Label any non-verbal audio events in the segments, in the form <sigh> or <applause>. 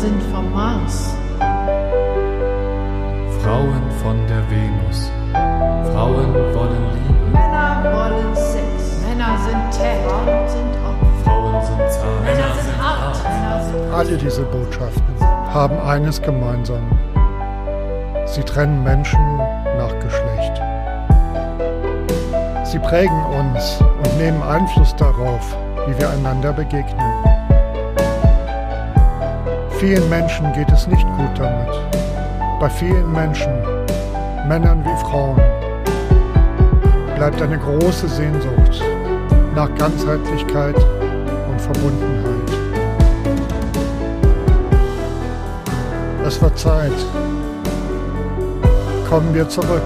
sind vom Mars. Frauen von der Venus. Frauen wollen Liebe. Männer wollen Sex. Männer sind Ted. Frauen sind Opfer. Frauen sind zart. Männer sind hart. Männer sind Alle diese Botschaften haben eines gemeinsam. Sie trennen Menschen nach Geschlecht. Sie prägen uns und nehmen Einfluss darauf, wie wir einander begegnen. Vielen Menschen geht es nicht gut damit. Bei vielen Menschen, Männern wie Frauen, bleibt eine große Sehnsucht nach Ganzheitlichkeit und Verbundenheit. Es wird Zeit. Kommen wir zurück.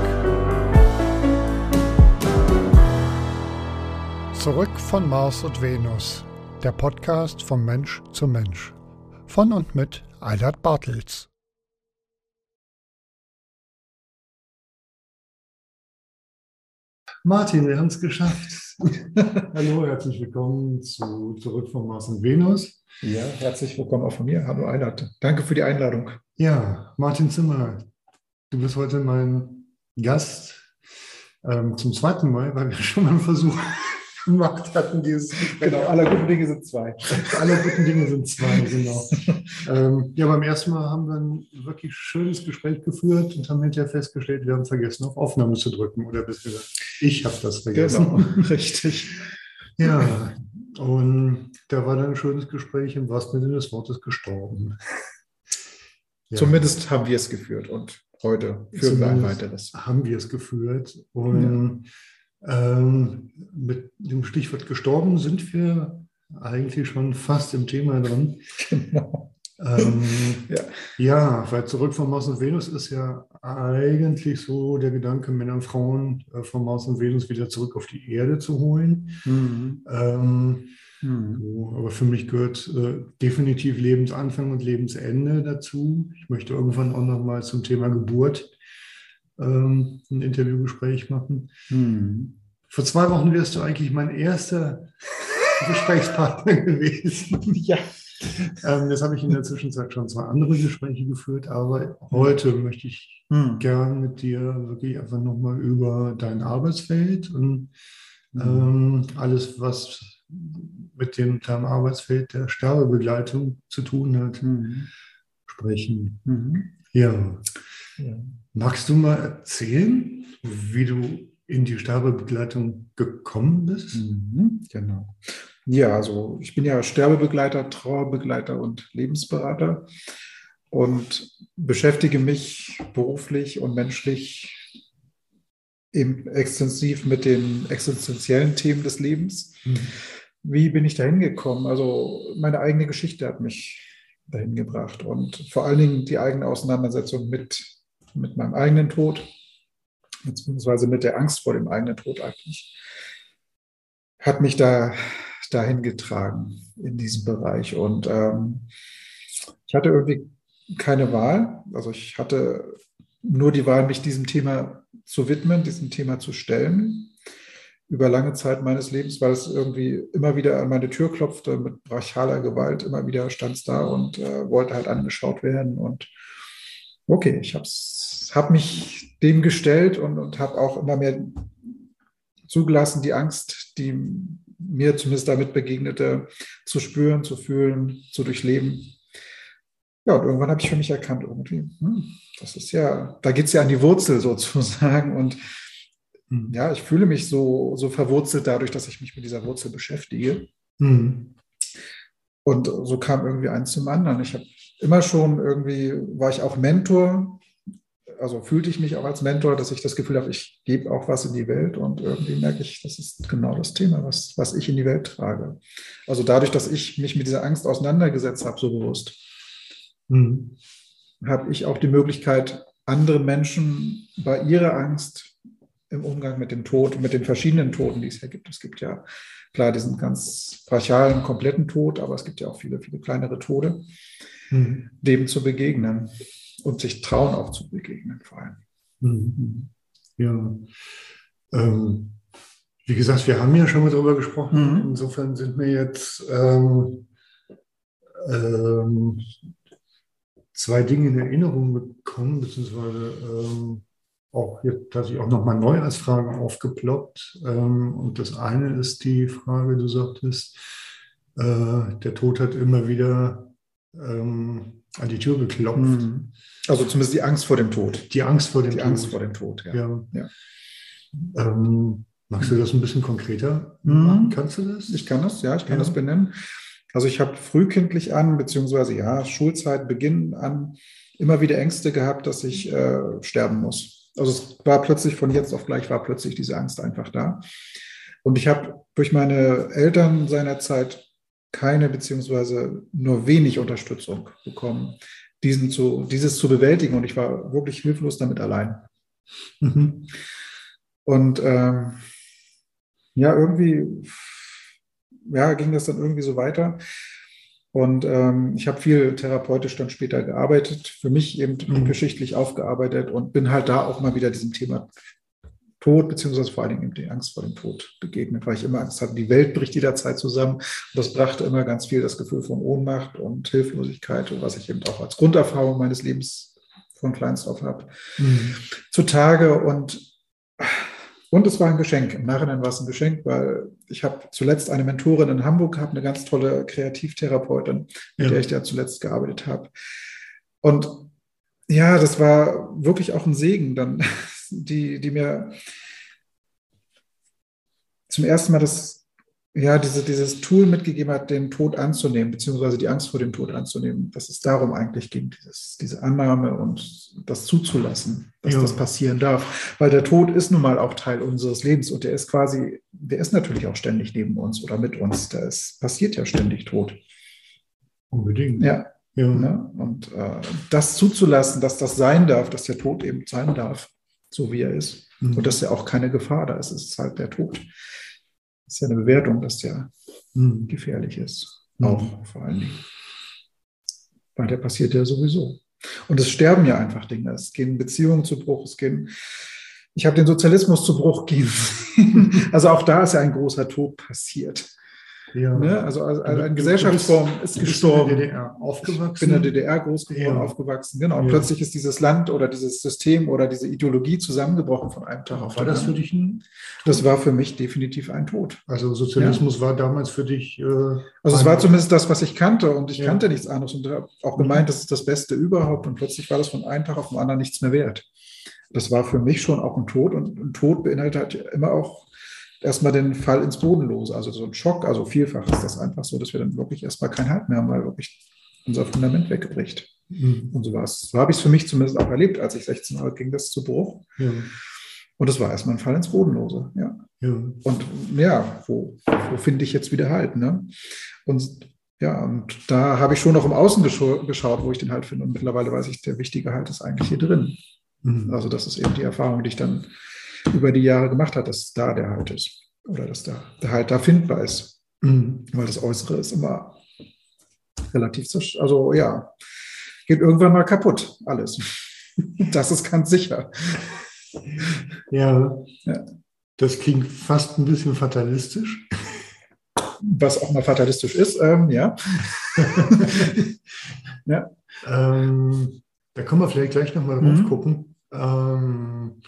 Zurück von Mars und Venus. Der Podcast vom Mensch zu Mensch. Von und mit Eilert Bartels. Martin, wir haben es geschafft. <laughs> Hallo, herzlich willkommen zu Zurück von Mars und Venus. Ja, herzlich willkommen auch von mir. Hallo Einhard. Danke für die Einladung. Ja, Martin Zimmer, du bist heute mein Gast ähm, zum zweiten Mal, weil wir <laughs> schon mal einen Versuch gemacht hatten, dieses Gespräch. <laughs> Genau, aller guten Dinge sind zwei. Alle guten Dinge sind zwei, genau. <laughs> ähm, ja, beim ersten Mal haben wir ein wirklich schönes Gespräch geführt und haben hinterher festgestellt, wir haben vergessen, auf Aufnahme zu drücken. Oder besser gesagt, ich habe das vergessen. Genau, <laughs> richtig. Ja, und da war dann ein schönes Gespräch im wahrsten Sinne des Wortes gestorben. Ja, Zumindest haben wir es geführt und heute führen wir ein Zumindest weiteres. haben wir es geführt. Und ähm, mit dem Stichwort gestorben sind wir eigentlich schon fast im Thema drin. Genau. Ähm, <laughs> Ja. ja, weil zurück von Mars und Venus ist ja eigentlich so der Gedanke, Männer und Frauen äh, von Mars und Venus wieder zurück auf die Erde zu holen. Mhm. Ähm, Mhm. So, aber für mich gehört äh, definitiv Lebensanfang und Lebensende dazu. Ich möchte irgendwann auch nochmal zum Thema Geburt ähm, ein Interviewgespräch machen. Mhm. Vor zwei Wochen wärst du eigentlich mein erster <laughs> Gesprächspartner gewesen. Ja. Ähm, jetzt habe ich in der Zwischenzeit schon zwei andere Gespräche geführt, aber heute möchte ich Mhm. gern mit dir wirklich einfach nochmal über dein Arbeitsfeld und ähm, alles, was mit dem deinem Arbeitsfeld der Sterbebegleitung zu tun hat, Mhm. sprechen. Mhm. Ja. Ja. Magst du mal erzählen, wie du in die Sterbebegleitung gekommen bist? Mhm. Genau. Ja, also ich bin ja Sterbebegleiter, Trauerbegleiter und Lebensberater und beschäftige mich beruflich und menschlich extensiv mit den existenziellen Themen des Lebens. Mhm. Wie bin ich dahin gekommen? Also meine eigene Geschichte hat mich dahin gebracht und vor allen Dingen die eigene Auseinandersetzung mit, mit meinem eigenen Tod, beziehungsweise mit der Angst vor dem eigenen Tod eigentlich, hat mich da dahin getragen in diesem Bereich. Und ähm, ich hatte irgendwie keine Wahl. Also ich hatte nur die Wahl, mich diesem Thema zu widmen, diesem Thema zu stellen über lange Zeit meines Lebens, weil es irgendwie immer wieder an meine Tür klopfte mit brachialer Gewalt. Immer wieder stand es da und äh, wollte halt angeschaut werden. Und okay, ich habe hab mich dem gestellt und, und habe auch immer mehr zugelassen, die Angst, die mir zumindest damit begegnete, zu spüren, zu fühlen, zu durchleben. Ja, und irgendwann habe ich für mich erkannt, irgendwie, hm, das ist ja, da geht es ja an die Wurzel <laughs> sozusagen. Und ja, ich fühle mich so, so verwurzelt dadurch, dass ich mich mit dieser Wurzel beschäftige. Mhm. Und so kam irgendwie eins zum anderen. Ich habe immer schon irgendwie, war ich auch Mentor, also fühlte ich mich auch als Mentor, dass ich das Gefühl habe, ich gebe auch was in die Welt und irgendwie merke ich, das ist genau das Thema, was, was ich in die Welt trage. Also dadurch, dass ich mich mit dieser Angst auseinandergesetzt habe, so bewusst, Mhm. habe ich auch die Möglichkeit, andere Menschen bei ihrer Angst im Umgang mit dem Tod, mit den verschiedenen Toten, die es ja gibt. Es gibt ja klar diesen ganz brachialen, kompletten Tod, aber es gibt ja auch viele, viele kleinere Tode, Mhm. dem zu begegnen und sich trauen auch zu begegnen vor allem. Mhm. Ja. Ähm, wie gesagt, wir haben ja schon mal darüber gesprochen. Mhm. Insofern sind mir jetzt ähm, ähm, zwei Dinge in Erinnerung bekommen, beziehungsweise ähm, auch jetzt tatsächlich auch nochmal neu als Frage aufgeploppt. Ähm, und das eine ist die Frage, du sagtest, äh, der Tod hat immer wieder ähm, an die Tür geklopft. Mhm. Also zumindest die Angst vor dem Tod. Die Angst vor dem Die Tod. Angst vor dem Tod, ja. Ja. Ja. Ähm, magst du das ein bisschen konkreter Mhm. machen? Kannst du das? Ich kann das, ja, ich kann Ja. das benennen. Also ich habe frühkindlich an, beziehungsweise ja, Schulzeit, Beginn an, immer wieder Ängste gehabt, dass ich äh, sterben muss. Also es war plötzlich, von jetzt auf gleich war plötzlich diese Angst einfach da. Und ich habe durch meine Eltern seinerzeit keine, beziehungsweise nur wenig Unterstützung bekommen, diesen zu, dieses zu bewältigen. Und ich war wirklich hilflos damit allein. Mhm. Und ähm, ja, irgendwie ja, ging das dann irgendwie so weiter. Und ähm, ich habe viel therapeutisch dann später gearbeitet, für mich eben Mhm. geschichtlich aufgearbeitet und bin halt da auch mal wieder diesem Thema Tod, beziehungsweise vor allen Dingen eben die Angst vor dem Tod begegnet, weil ich immer Angst hatte, die Welt bricht jederzeit zusammen. Und das brachte immer ganz viel das Gefühl von Ohnmacht und Hilflosigkeit, und was ich eben auch als Grunderfahrung meines Lebens von kleinst auf habe Mhm. zutage und, und es war ein Geschenk. Im Nachhinein war es ein Geschenk, weil ich habe zuletzt eine Mentorin in Hamburg gehabt, eine ganz tolle Kreativtherapeutin, mit Ja. der ich da zuletzt gearbeitet habe. Und ja, das war wirklich auch ein Segen, dann, die, die mir zum ersten Mal das, ja, diese, dieses Tool mitgegeben hat, den Tod anzunehmen, beziehungsweise die Angst vor dem Tod anzunehmen, dass es darum eigentlich ging, dieses, diese Annahme und das zuzulassen, dass Ja. das passieren darf. Weil der Tod ist nun mal auch Teil unseres Lebens und der ist quasi, der ist natürlich auch ständig neben uns oder mit uns. Da ist, passiert ja ständig Tod. Unbedingt. Ja, Ja. Ne? Und äh, das zuzulassen, dass das sein darf, dass der Tod eben sein darf, so wie er ist. Mhm. Und dass ja auch keine Gefahr da ist. Es ist halt der Tod. Das ist ja eine Bewertung, dass der Mhm. gefährlich ist. Mhm. Auch vor allen Dingen. Weil der passiert ja sowieso. Und es sterben ja einfach Dinge. Es gehen Beziehungen zu Bruch, es gehen. Ich habe den Sozialismus zu Bruch gehen. <laughs> also auch da ist ja ein großer Tod passiert. Ja. Ne? Also, also du- eine Gesellschaftsform ist bist in gestorben. der DDR Ich bin in der DDR groß geworden, Ja. aufgewachsen. Genau. Und Ja. plötzlich ist dieses Land oder dieses System oder diese Ideologie zusammengebrochen von einem Tag auf War den das für anderen. dich ein, Das war für mich definitiv ein Tod. also Sozialismus war damals für dich. Äh, Also es war zumindest das, was ich kannte und ich kannte nichts anderes und habe auch gemeint, das ist das Beste überhaupt und plötzlich war das von einem Tag auf den anderen nichts mehr wert. Das war für mich schon auch ein Tod und ein Tod beinhaltet halt immer auch erstmal den Fall ins Bodenlose, also so ein Schock, also vielfach ist das einfach so, dass wir dann wirklich erstmal keinen Halt mehr haben, weil wirklich unser Fundament wegbricht. Mhm. Und so war es. So habe ich es für mich zumindest auch erlebt, als ich 16 war, ging das zu Bruch. Ja. Und es war erstmal ein Fall ins Bodenlose. Ja. Ja. Und ja, wo, wo finde ich jetzt wieder Halt? Ne? Und ja, und da habe ich schon noch im Außen geschaut, wo ich den Halt finde. Und mittlerweile weiß ich, der wichtige Halt ist eigentlich hier drin. Mhm. Also das ist eben die Erfahrung, die ich dann über die Jahre gemacht habe, dass da der Halt ist. Oder dass da der Halt da findbar ist. Mhm. Weil das Äußere ist immer relativ, also ja, geht irgendwann mal kaputt, alles. <laughs> Das ist ganz sicher. Ja. Ja. Das klingt fast ein bisschen fatalistisch. Was auch mal fatalistisch ist, ähm, ja. <laughs> ja. Ähm, da können wir vielleicht gleich nochmal drauf Mhm. gucken. Ähm,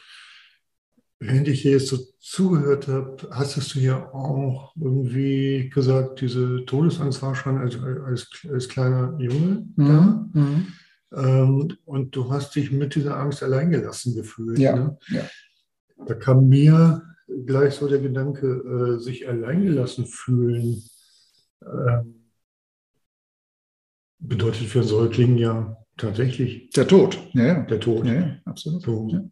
während ich hier jetzt so zugehört habe, hast du ja auch irgendwie gesagt, diese Todesangst war schon als, als, als kleiner Junge da. Mhm. Ähm, und du hast dich mit dieser Angst alleingelassen gefühlt. Ja, Ne? ja. Da kam mir gleich so der Gedanke, äh, sich alleingelassen fühlen, ähm, bedeutet für einen Säugling ja tatsächlich Der Tod, ja, ja. der Tod. Ja, ja absolut. So. Ja.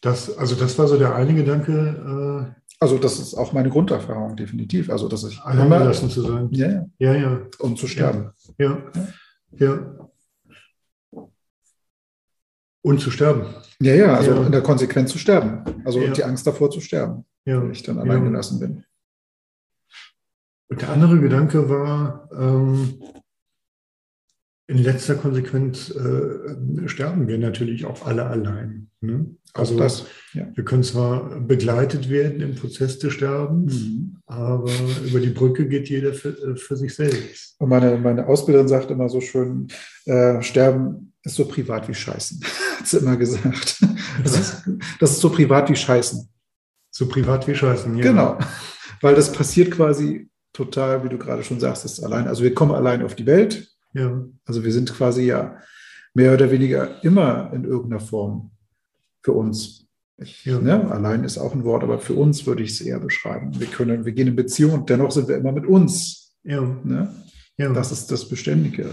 Das, also das war so der eine Gedanke, Also das ist auch meine Grunderfahrung, definitiv. Also dass ich äh, alleingelassen zu sein. ja, ja, Ja, ja, und zu sterben. ja, ja. Und zu sterben. Ja, ja, also Ja. in der Konsequenz zu sterben. Also Ja. die Angst davor zu sterben, Ja. wenn ich dann ja. allein gelassen bin. Und der andere Gedanke war, ähm, in letzter Konsequenz äh, sterben wir natürlich auch alle allein. Ne? Also das, ja. wir können zwar begleitet werden im Prozess des Sterbens, Mhm. aber über die Brücke geht jeder für, äh, für sich selbst. Und meine, meine Ausbilderin sagt immer so schön, äh, Sterben ist so privat wie Scheißen, <laughs> hat sie immer gesagt. Das ist, das ist so privat wie Scheißen. So privat wie Scheißen, ja. Genau, weil das passiert quasi total, wie du gerade schon sagst, ist allein. Also wir kommen allein auf die Welt. Ja. Also wir sind quasi ja mehr oder weniger immer in irgendeiner Form für uns. Ich, ja. ne, allein ist auch ein Wort, aber für uns würde ich es eher beschreiben. Wir können, wir gehen in Beziehung und dennoch sind wir immer mit uns. Ja. Ne? ja. Das ist das Beständige,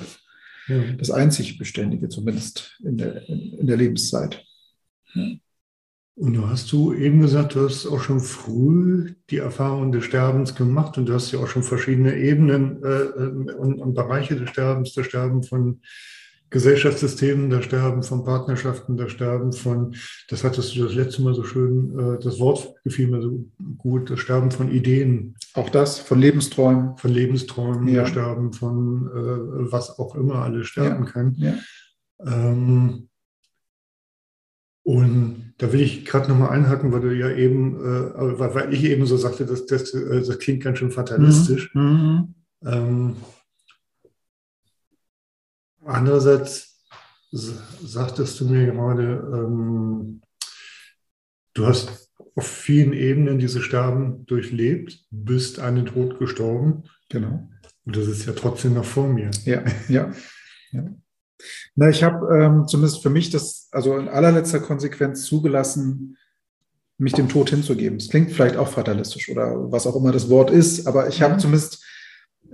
ja. das einzig Beständige, zumindest in der, in, in der Lebenszeit. Ja. Und du hast du eben gesagt, du hast auch schon früh die Erfahrung des Sterbens gemacht und du hast ja auch schon verschiedene Ebenen äh, und, und, Bereiche des Sterbens, das Sterben von Gesellschaftssystemen, das Sterben von Partnerschaften, das Sterben von, das hattest du das letzte Mal so schön, äh, das Wort gefiel mir so gut, das Sterben von Ideen. Auch das, von Lebensträumen. Von Lebensträumen, ja. das Sterben von äh, was auch immer alles sterben ja. kann. Ja. Ähm, und da will ich gerade nochmal einhaken, weil du ja eben, äh, weil ich eben so sagte, das, das, äh, das klingt ganz schön fatalistisch. Mhm. mhm. Ähm, andererseits sagtest du mir gerade, ähm, du hast auf vielen Ebenen dieses Sterben durchlebt, bist an den Tod gestorben. Genau. Und das ist ja trotzdem noch vor mir. Ja, ja. ja. Na, ich habe ähm, zumindest für mich das, also in allerletzter Konsequenz zugelassen, mich dem Tod hinzugeben. Es klingt vielleicht auch fatalistisch oder was auch immer das Wort ist, aber ich habe mhm. zumindest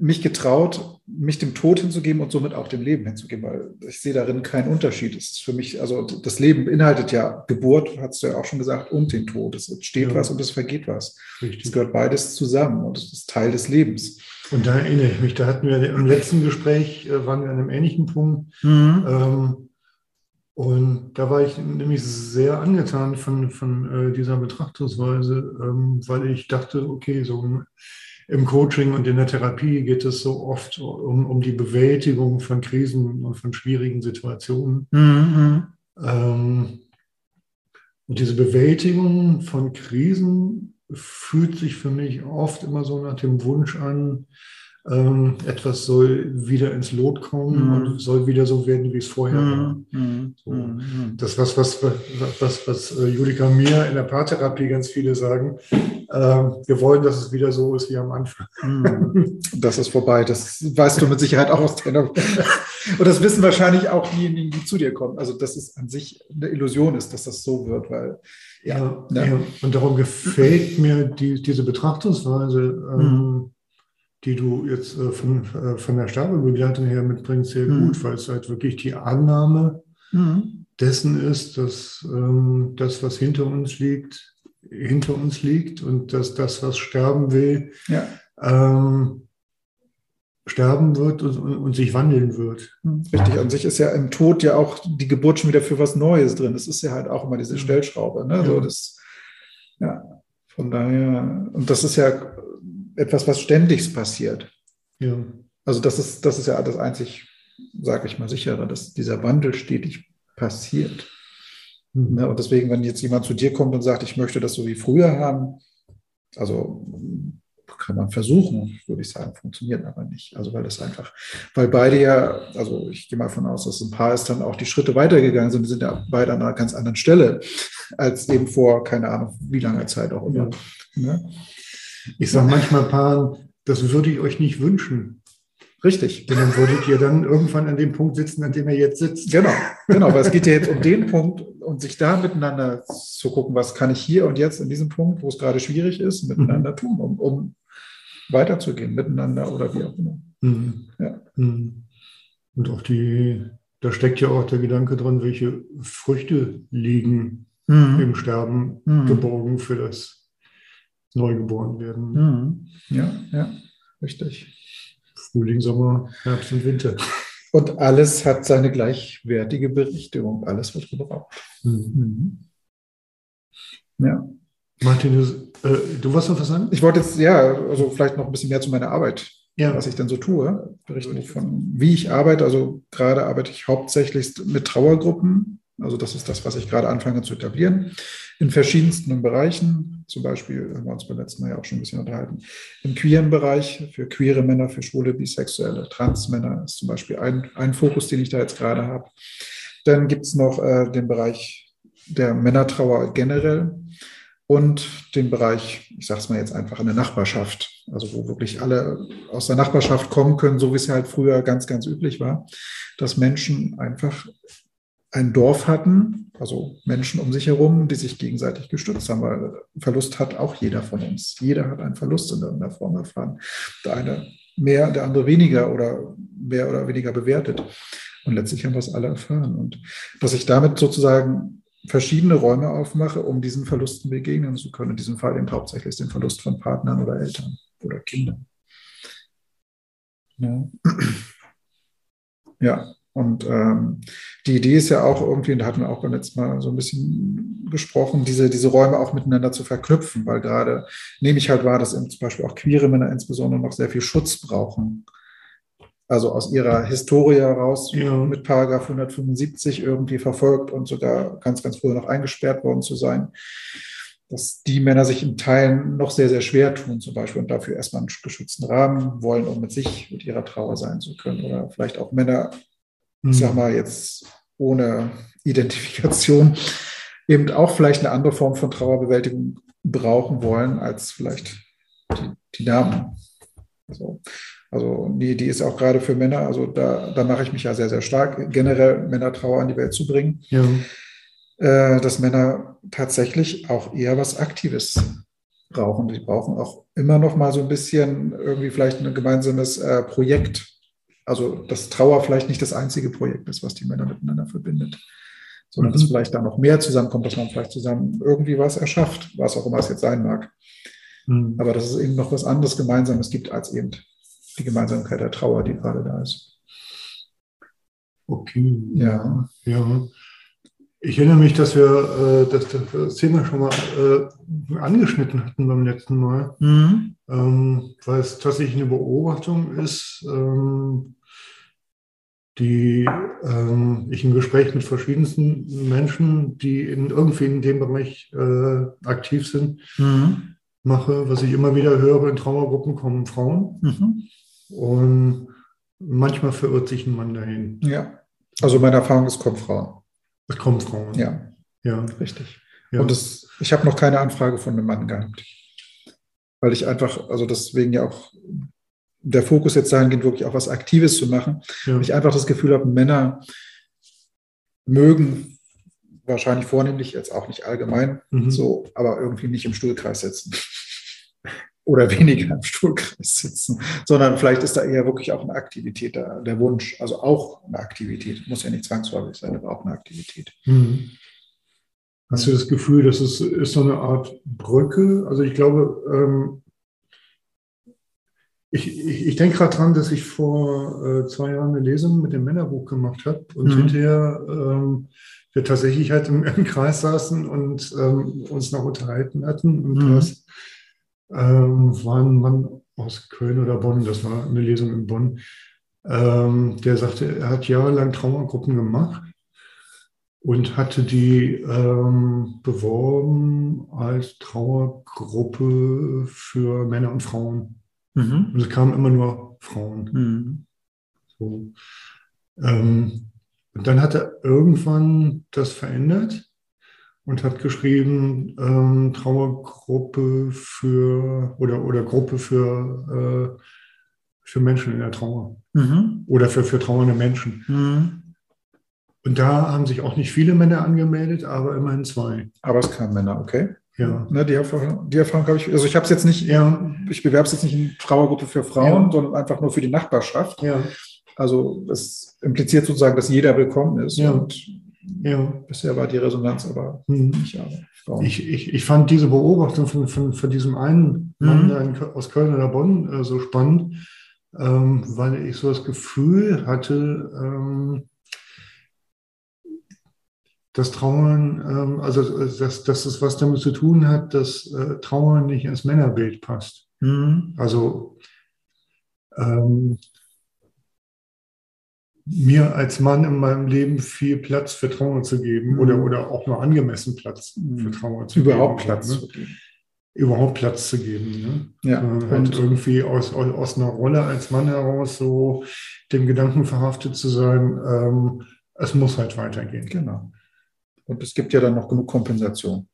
mich getraut, mich dem Tod hinzugeben und somit auch dem Leben hinzugeben, weil ich sehe darin keinen Unterschied. Es ist für mich, also das Leben beinhaltet ja Geburt, hast du ja auch schon gesagt, und den Tod. Es entsteht ja. was und es vergeht was. Richtig. Es gehört beides zusammen und es ist Teil des Lebens. Und da erinnere ich mich, da hatten wir im letzten Gespräch, äh, waren wir an einem ähnlichen Punkt. Mhm. Ähm, und da war ich nämlich sehr angetan von, von äh, dieser Betrachtungsweise, ähm, weil ich dachte, okay, so im, im, Coaching und in der Therapie geht es so oft um, um die Bewältigung von Krisen und von schwierigen Situationen. Mhm. Ähm, und diese Bewältigung von Krisen fühlt sich für mich oft immer so nach dem Wunsch an, ähm, etwas soll wieder ins Lot kommen mhm. und soll wieder so werden, wie es vorher mhm. war. Mhm. So. Mhm. Das, was, was, was, was, was äh, Julika mir in der Paartherapie ganz viele sagen, äh, wir wollen, dass es wieder so ist wie am Anfang. Mhm. <laughs> Das ist vorbei. Das weißt du mit Sicherheit auch aus deiner. <laughs> Und das wissen wahrscheinlich auch diejenigen, die zu dir kommen. Also, dass es an sich eine Illusion ist, dass das so wird, weil ja, ja, ja. Und darum gefällt mir die, diese Betrachtungsweise, ähm, mhm. die du jetzt äh, von, äh, von der Sterbebegleitung her mitbringst, sehr mhm. gut, weil es halt wirklich die Annahme mhm. dessen ist, dass ähm, das, was hinter uns liegt, hinter uns liegt und dass das, was sterben will, ja. ähm, sterben wird und, und, sich wandeln wird. Hm, richtig, an sich ist ja im Tod ja auch die Geburt schon wieder für was Neues drin. Das ist ja halt auch immer diese Stellschraube. Ne? Ja. So das, ja, von daher, und das ist ja etwas, was ständig passiert. Ja. Also das ist, das ist ja das einzig, sage ich mal, sichere, dass dieser Wandel stetig passiert. Mhm. Ne? Und deswegen, wenn jetzt jemand zu dir kommt und sagt, ich möchte das so wie früher haben, also kann man versuchen, würde ich sagen, funktioniert aber nicht. Also weil das einfach, weil beide ja, also ich gehe mal von aus, dass ein paar ist dann auch die Schritte weitergegangen sind, wir sind ja beide an einer ganz anderen Stelle als eben vor, keine Ahnung, wie langer Zeit auch immer. Ja. Ne? Ich sage manchmal Paaren, das würde ich euch nicht wünschen. Richtig. Denn dann würdet ihr dann irgendwann an dem Punkt sitzen, an dem ihr jetzt sitzt. Genau, genau, weil es geht ja jetzt um den Punkt und sich da miteinander zu gucken, was kann ich hier und jetzt in diesem Punkt, wo es gerade schwierig ist, miteinander mhm. tun, um, um weiterzugehen, miteinander oder wie auch immer. Mhm. Ja. Mhm. Und auch die, da steckt ja auch der Gedanke drin, welche Früchte liegen mhm. im Sterben mhm. geborgen für das Neugeborenwerden. Mhm. Ja, ja, richtig. Frühling, Sommer, Herbst und Winter. Und alles hat seine gleichwertige Berichtigung. Alles wird gebraucht. Mhm. Ja. Martin, du, äh, du wolltest noch was sagen? Ich wollte jetzt, ja, also vielleicht noch ein bisschen mehr zu meiner Arbeit, ja. was ich dann so tue. Berichten von, wie ich arbeite. Also gerade arbeite ich hauptsächlich mit Trauergruppen. Also das ist das, was ich gerade anfange zu etablieren. In verschiedensten Bereichen. Zum Beispiel, haben wir uns beim letzten Mal ja auch schon ein bisschen unterhalten. Im queeren Bereich, für queere Männer, für schwule, bisexuelle, Transmänner ist zum Beispiel ein, ein Fokus, den ich da jetzt gerade habe Dann gibt es noch äh, den Bereich der Männertrauer generell und den Bereich, ich sage es mal jetzt einfach, in der Nachbarschaft, also wo wirklich alle aus der Nachbarschaft kommen können, so wie es ja halt früher ganz, ganz üblich war, dass Menschen einfach ein Dorf hatten, also Menschen um sich herum, die sich gegenseitig gestützt haben, weil Verlust hat auch jeder von uns. Jeder hat einen Verlust in irgendeiner Form erfahren. Der eine mehr, der andere weniger oder mehr oder weniger bewertet. Und letztlich haben wir es alle erfahren. Und dass ich damit sozusagen verschiedene Räume aufmache, um diesen Verlusten begegnen zu können. In diesem Fall eben hauptsächlich den Verlust von Partnern oder Eltern oder Kindern. Ja, ja. und ähm, die Idee ist ja auch irgendwie, und da hatten wir auch beim letzten Mal so ein bisschen gesprochen, diese, diese Räume auch miteinander zu verknüpfen, weil gerade nehme ich halt wahr, dass zum Beispiel auch queere Männer insbesondere noch sehr viel Schutz brauchen also aus ihrer Historie heraus ja. mit Paragraph 175 irgendwie verfolgt und sogar ganz, ganz früher noch eingesperrt worden zu sein, dass die Männer sich in Teilen noch sehr, sehr schwer tun, zum Beispiel, und dafür erstmal einen geschützten Rahmen wollen, um mit sich, mit ihrer Trauer sein zu können. Oder vielleicht auch Männer, mhm. ich sag mal jetzt ohne Identifikation, eben auch vielleicht eine andere Form von Trauerbewältigung brauchen wollen, als vielleicht die, die Damen. Also, also die, die ist auch gerade für Männer, also da, da mache ich mich ja sehr, sehr stark, generell Männertrauer an die Welt zu bringen. Ja. Äh, dass Männer tatsächlich auch eher was Aktives brauchen. Die brauchen auch immer noch mal so ein bisschen irgendwie vielleicht ein gemeinsames äh, Projekt. Also dass Trauer vielleicht nicht das einzige Projekt ist, was die Männer miteinander verbindet, sondern mhm. dass vielleicht da noch mehr zusammenkommt, dass man vielleicht zusammen irgendwie was erschafft, was auch immer es jetzt sein mag. Mhm. Aber dass es eben noch was anderes Gemeinsames gibt als eben die Gemeinsamkeit der Trauer, die gerade da ist. Okay. Ja. ja. Ich erinnere mich, dass wir äh, das, das, Thema schon mal äh, angeschnitten hatten beim letzten Mal, mhm. ähm, weil es tatsächlich eine Beobachtung ist, ähm, die ähm, ich im Gespräch mit verschiedensten Menschen, die in, irgendwie in dem Bereich äh, aktiv sind, mhm. mache. Was ich immer wieder höre, in Trauergruppen kommen Frauen. Mhm. Und manchmal verirrt sich ein Mann dahin. Ja. Also meine Erfahrung ist, kommt Frauen. Es kommen Frauen. Ja. Ja. Richtig. Ja. Und das, ich habe noch keine Anfrage von einem Mann gehabt. Weil ich einfach, also deswegen ja auch der Fokus jetzt dahingehend, wirklich auch was Aktives zu machen. Ja. Ich einfach das Gefühl habe, Männer mögen wahrscheinlich vornehmlich, jetzt auch nicht allgemein mhm. so, aber irgendwie nicht im Stuhlkreis sitzen oder <laughs> weniger im Stuhlkreis sitzen, sondern vielleicht ist da eher wirklich auch eine Aktivität da, der Wunsch, also auch eine Aktivität, muss ja nicht zwangsläufig sein, aber auch eine Aktivität. Mhm. Hast du das Gefühl, dass es ist so eine Art Brücke? Also ich glaube, ähm, ich, ich, ich denke gerade dran, dass ich vor äh, zwei Jahren eine Lesung mit dem Männerbuch gemacht habe und mhm. hinterher ähm, wir tatsächlich halt im, im Kreis saßen und ähm, uns noch unterhalten hatten und mhm. das ähm, war ein Mann aus Köln oder Bonn, das war eine Lesung in Bonn, ähm, der sagte, er hat jahrelang Traumagruppen gemacht und hatte die ähm, beworben als Trauergruppe für Männer und Frauen. Mhm. Und es kamen immer nur Frauen. Mhm. So. Ähm, und dann hat er irgendwann das verändert und hat geschrieben, ähm, Trauergruppe für oder, oder Gruppe für, äh, für Menschen in der Trauer mhm. oder für, für trauernde Menschen. Mhm. Und da haben sich auch nicht viele Männer angemeldet, aber immerhin zwei. Aber es kamen Männer, okay. Ja. Ne, die Erfahrung, die Erfahrung habe ich, also ich habe es jetzt nicht, ja. ich bewerbe es jetzt nicht in Trauergruppe für Frauen, ja. sondern einfach nur für die Nachbarschaft. Ja. Also das impliziert sozusagen, dass jeder willkommen ist. Ja. Und ja. Bisher war die Resonanz aber hm. nicht aber ich, ich, ich fand diese Beobachtung von, von, von diesem einen Mann hm. aus Köln oder Bonn äh, so spannend, ähm, weil ich so das Gefühl hatte, ähm, dass Trauern, ähm, also dass, dass es was damit zu tun hat, dass äh, Trauern nicht ins Männerbild passt. Mhm. Also ähm, mir als Mann in meinem Leben viel Platz für Trauer zu geben mhm. oder, oder auch nur angemessen Platz für mhm. Trauer zu Überhaupt geben. Platz ne? Überhaupt Platz zu geben. Ne? Ja. Äh, halt irgendwie aus, aus, aus, einer Rolle als Mann heraus so dem Gedanken verhaftet zu sein, ähm, es muss halt weitergehen. Genau. Und es gibt ja dann noch genug Kompensation.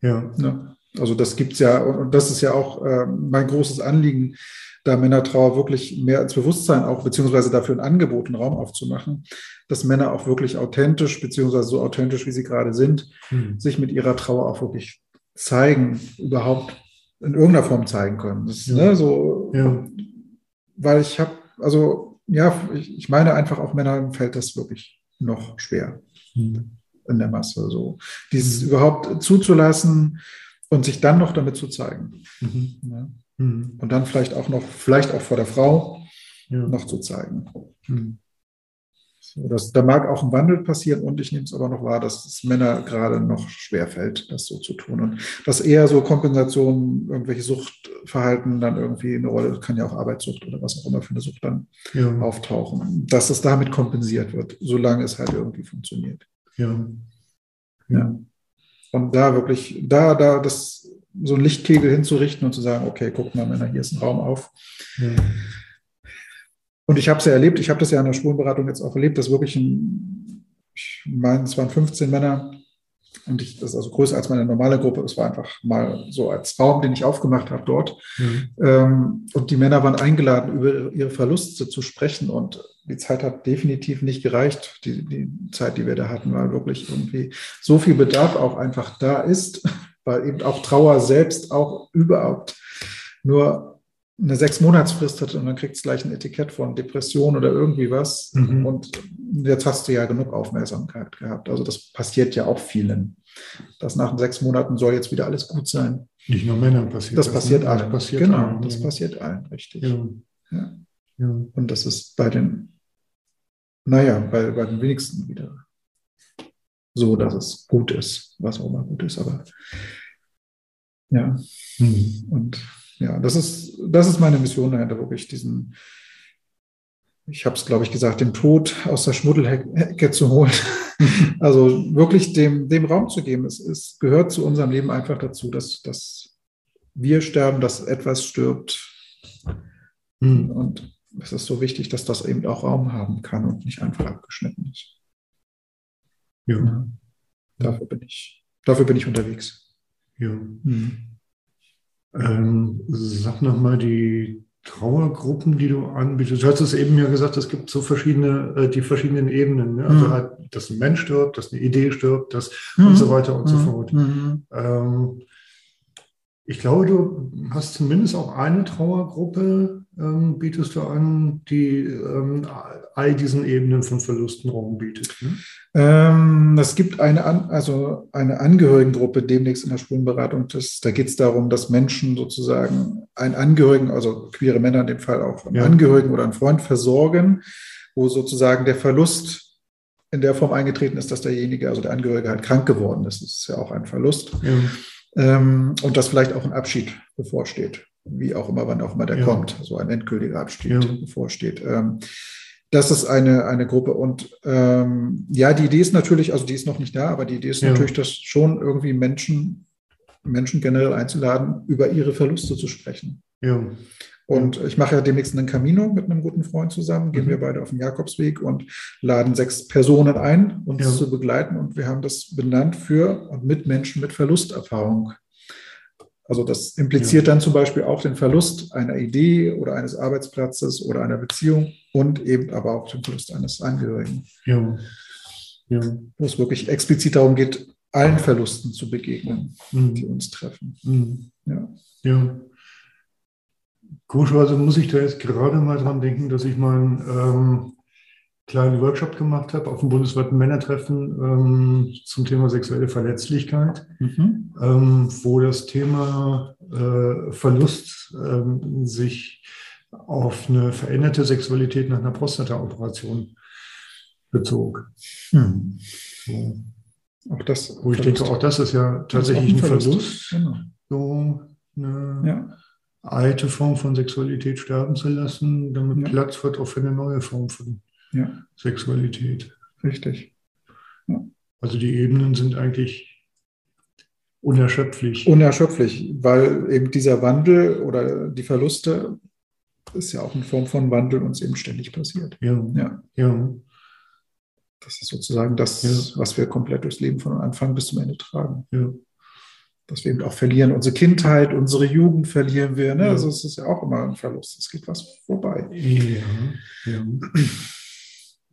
Ja. Ne? Also das gibt es ja, und das ist ja auch äh, mein großes Anliegen, da Männertrauer wirklich mehr ins Bewusstsein auch, beziehungsweise dafür ein Angebot, einen Raum aufzumachen, dass Männer auch wirklich authentisch, beziehungsweise so authentisch, wie sie gerade sind, Hm. sich mit ihrer Trauer auch wirklich zeigen, überhaupt in irgendeiner Form zeigen können. Das, Ja. ne, so, Ja. weil ich habe, also ja, ich, ich meine einfach, auch Männern fällt das wirklich noch schwer Hm. in der Masse. So dieses überhaupt zuzulassen und sich dann noch damit zu zeigen. Mhm. Ne? Mhm. Und dann vielleicht auch noch, vielleicht auch vor der Frau Ja. noch zu zeigen. Mhm. So, das, da mag auch ein Wandel passieren und ich nehme es aber noch wahr, dass es Männer gerade noch schwer fällt, das so zu tun. Und dass eher so Kompensationen, irgendwelche Suchtverhalten dann irgendwie eine Rolle, das kann ja auch Arbeitssucht oder was auch immer für eine Sucht dann Ja. auftauchen, dass es damit kompensiert wird, solange es halt irgendwie funktioniert. Ja. Ja. Und da wirklich, da, da das so ein Lichtkegel hinzurichten und zu sagen, okay, guck mal, Männer, hier ist ein Raum auf. Ja. Und ich habe es ja erlebt, ich habe das ja in der Schwulenberatung jetzt auch erlebt, dass wirklich ein, ich meine, es waren 15 Männer und ich, das ist also größer als meine normale Gruppe. Es war einfach mal so als Raum, den ich aufgemacht habe dort. Ja. Ähm, und die Männer waren eingeladen, über ihre Verluste zu sprechen. Und die Zeit hat definitiv nicht gereicht. Die, die Zeit, die wir da hatten, war wirklich irgendwie so viel Bedarf auch einfach da ist, <laughs> weil eben auch Trauer selbst auch überhaupt nur eine sechs Monatsfrist hat und dann kriegt es gleich ein Etikett von Depression oder irgendwie was. Mhm. Und jetzt hast du ja genug Aufmerksamkeit gehabt. Also das passiert ja auch vielen. Das nach sechs Monaten soll jetzt wieder alles gut sein. Nicht nur Männern passiert Das passiert ne? allen. passiert genau, allen, das passiert allen, richtig. Ja. Ja. Ja. Und das ist bei den, naja, bei, bei den wenigsten wieder so, dass es gut ist, was auch immer gut ist. Aber ja, Hm. und ja, das ist, das ist meine Mission dahinter, wirklich diesen, ich habe es, glaube ich, gesagt, den Tod aus der Schmuddelhecke zu holen. <laughs> also wirklich dem, dem Raum zu geben. Es, es gehört zu unserem Leben einfach dazu, dass, dass wir sterben, dass etwas stirbt. Hm. Und es ist so wichtig, dass das eben auch Raum haben kann und nicht einfach abgeschnitten ist. Ja. Dafür bin ich, dafür bin ich unterwegs. Ja. Ähm, sag nochmal die Trauergruppen, die du anbietest. Du hast es eben ja gesagt, es gibt so verschiedene, äh, die verschiedenen Ebenen. Ne? Also Mhm. halt, dass ein Mensch stirbt, dass eine Idee stirbt, dass Mhm. und so weiter und so Mhm. fort. Mhm. Ähm, ich glaube, du hast zumindest auch eine Trauergruppe, ähm, bietest du an, die ähm, all diesen Ebenen von Verlusten Raum bietet. Ne? Ähm, es gibt eine, An also eine Angehörigengruppe demnächst in der Spurenberatung. Das, da geht es darum, dass Menschen sozusagen einen Angehörigen, also queere Männer in dem Fall auch, einen Ja. Angehörigen oder einen Freund versorgen, wo sozusagen der Verlust in der Form eingetreten ist, dass derjenige, also der Angehörige halt krank geworden ist. Das ist ja auch ein Verlust. Ja. Ähm, und dass vielleicht auch ein Abschied bevorsteht, wie auch immer, wann auch immer der Ja. kommt, so ein endgültiger Abschied Ja. bevorsteht. Ähm, das ist eine, eine Gruppe. Und ähm, ja, die Idee ist natürlich, also die ist noch nicht da, aber die Idee ist Ja. natürlich, dass schon irgendwie Menschen, Menschen generell einzuladen, über ihre Verluste zu sprechen. Ja. Und ich mache ja demnächst einen Camino mit einem guten Freund zusammen, gehen Mhm. wir beide auf den Jakobsweg und laden sechs Personen ein, uns Ja. zu begleiten. Und wir haben das benannt für und mit Menschen mit Verlusterfahrung. Also das impliziert dann zum Beispiel auch den Verlust einer Idee oder eines Arbeitsplatzes oder einer Beziehung und eben aber auch den Verlust eines Angehörigen, Ja. Ja. wo es wirklich explizit darum geht, allen Verlusten zu begegnen, die Mhm. uns treffen. Mhm. Ja. Ja. Komischerweise muss ich da jetzt gerade mal dran denken, dass ich mal ähm, kleinen Workshop gemacht habe auf dem bundesweiten Männertreffen ähm, zum Thema sexuelle Verletzlichkeit, Mhm. ähm, wo das Thema äh, Verlust ähm, sich auf eine veränderte Sexualität nach einer Prostata-Operation bezog. Hm. So. Auch das. Wo ich denke, auch das ist ja tatsächlich ein Verlust, Genau. so eine Ja. alte Form von Sexualität sterben zu lassen, damit Ja. Platz wird auch für eine neue Form von ja, Sexualität. richtig. Also die Ebenen sind eigentlich unerschöpflich. Unerschöpflich, weil eben dieser Wandel oder die Verluste ist ja auch eine Form von Wandel uns eben ständig passiert. ja, Ja. ja, Das ist sozusagen das, Ja. was wir komplett durchs Leben von Anfang bis zum Ende tragen. Ja. Dass wir eben auch verlieren. Unsere Kindheit, unsere Jugend verlieren wir. Ne? Ja. Also es ist ja auch immer ein Verlust. Es geht was vorbei. Ja, ja.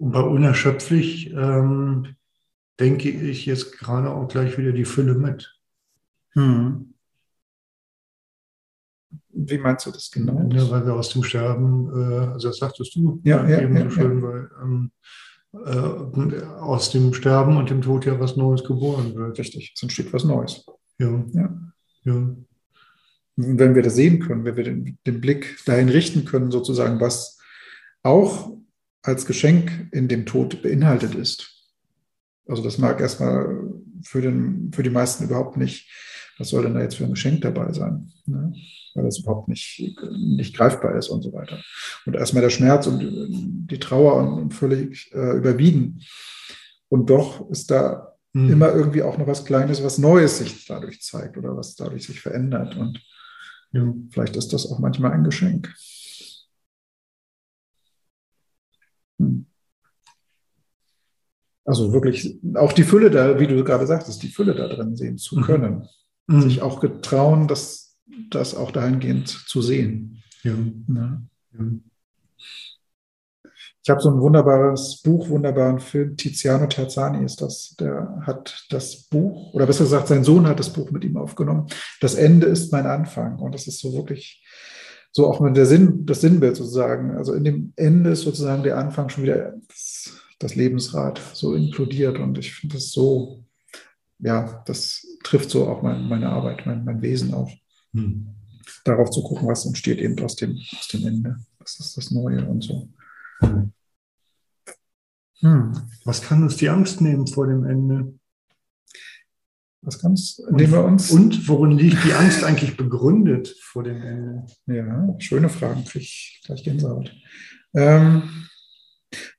Und bei unerschöpflich ähm, denke ich jetzt gerade auch gleich wieder die Fülle mit. Hm. Wie meinst du das genau? Ja, weil wir aus dem Sterben, äh, also das sagtest du Ja, ja, eben ja, so schön, weil ähm, äh, aus dem Sterben und dem Tod ja was Neues geboren wird. Richtig, es entsteht was Neues. Ja, Ja. ja, Und wenn wir das sehen können, wenn wir den, den Blick dahin richten können, sozusagen, was auch als Geschenk in dem Tod beinhaltet ist. Also das mag erstmal für, den, für die meisten überhaupt nicht, was soll denn da jetzt für ein Geschenk dabei sein? Ne? Weil das überhaupt nicht, nicht greifbar ist und so weiter. Und erstmal der Schmerz und die Trauer und, und völlig äh, überwiegen. Und doch ist da Hm. immer irgendwie auch noch was Kleines, was Neues sich dadurch zeigt oder was dadurch sich verändert. Und ja. vielleicht ist das auch manchmal ein Geschenk. Hm. Also wirklich auch die Fülle da, wie du gerade sagtest, die Fülle da drin sehen zu Mhm. können. Hm. Sich auch getrauen, das, das auch dahingehend zu sehen. ja. Ne? ja. Ich habe so ein wunderbares Buch, wunderbaren Film. Tiziano Terzani ist das. Der hat das Buch, oder besser gesagt, sein Sohn hat das Buch mit ihm aufgenommen. Das Ende ist mein Anfang. Und das ist so wirklich so auch mit der Sinn, das Sinnbild sozusagen. Also in dem Ende ist sozusagen der Anfang schon wieder das, das Lebensrad so inkludiert. Und ich finde das so, ja, das trifft so auch mein, meine Arbeit, mein, mein Wesen auch. Hm. Darauf zu gucken, was entsteht eben aus dem, aus dem Ende. Was ist das Neue und so. Hm. Was kann uns die Angst nehmen vor dem Ende? Was kann's, indem wir uns. Und worin liegt die Angst eigentlich begründet vor dem Ende? Ja, schöne Fragen, kriege ich gleich Gänsehaut. Ähm,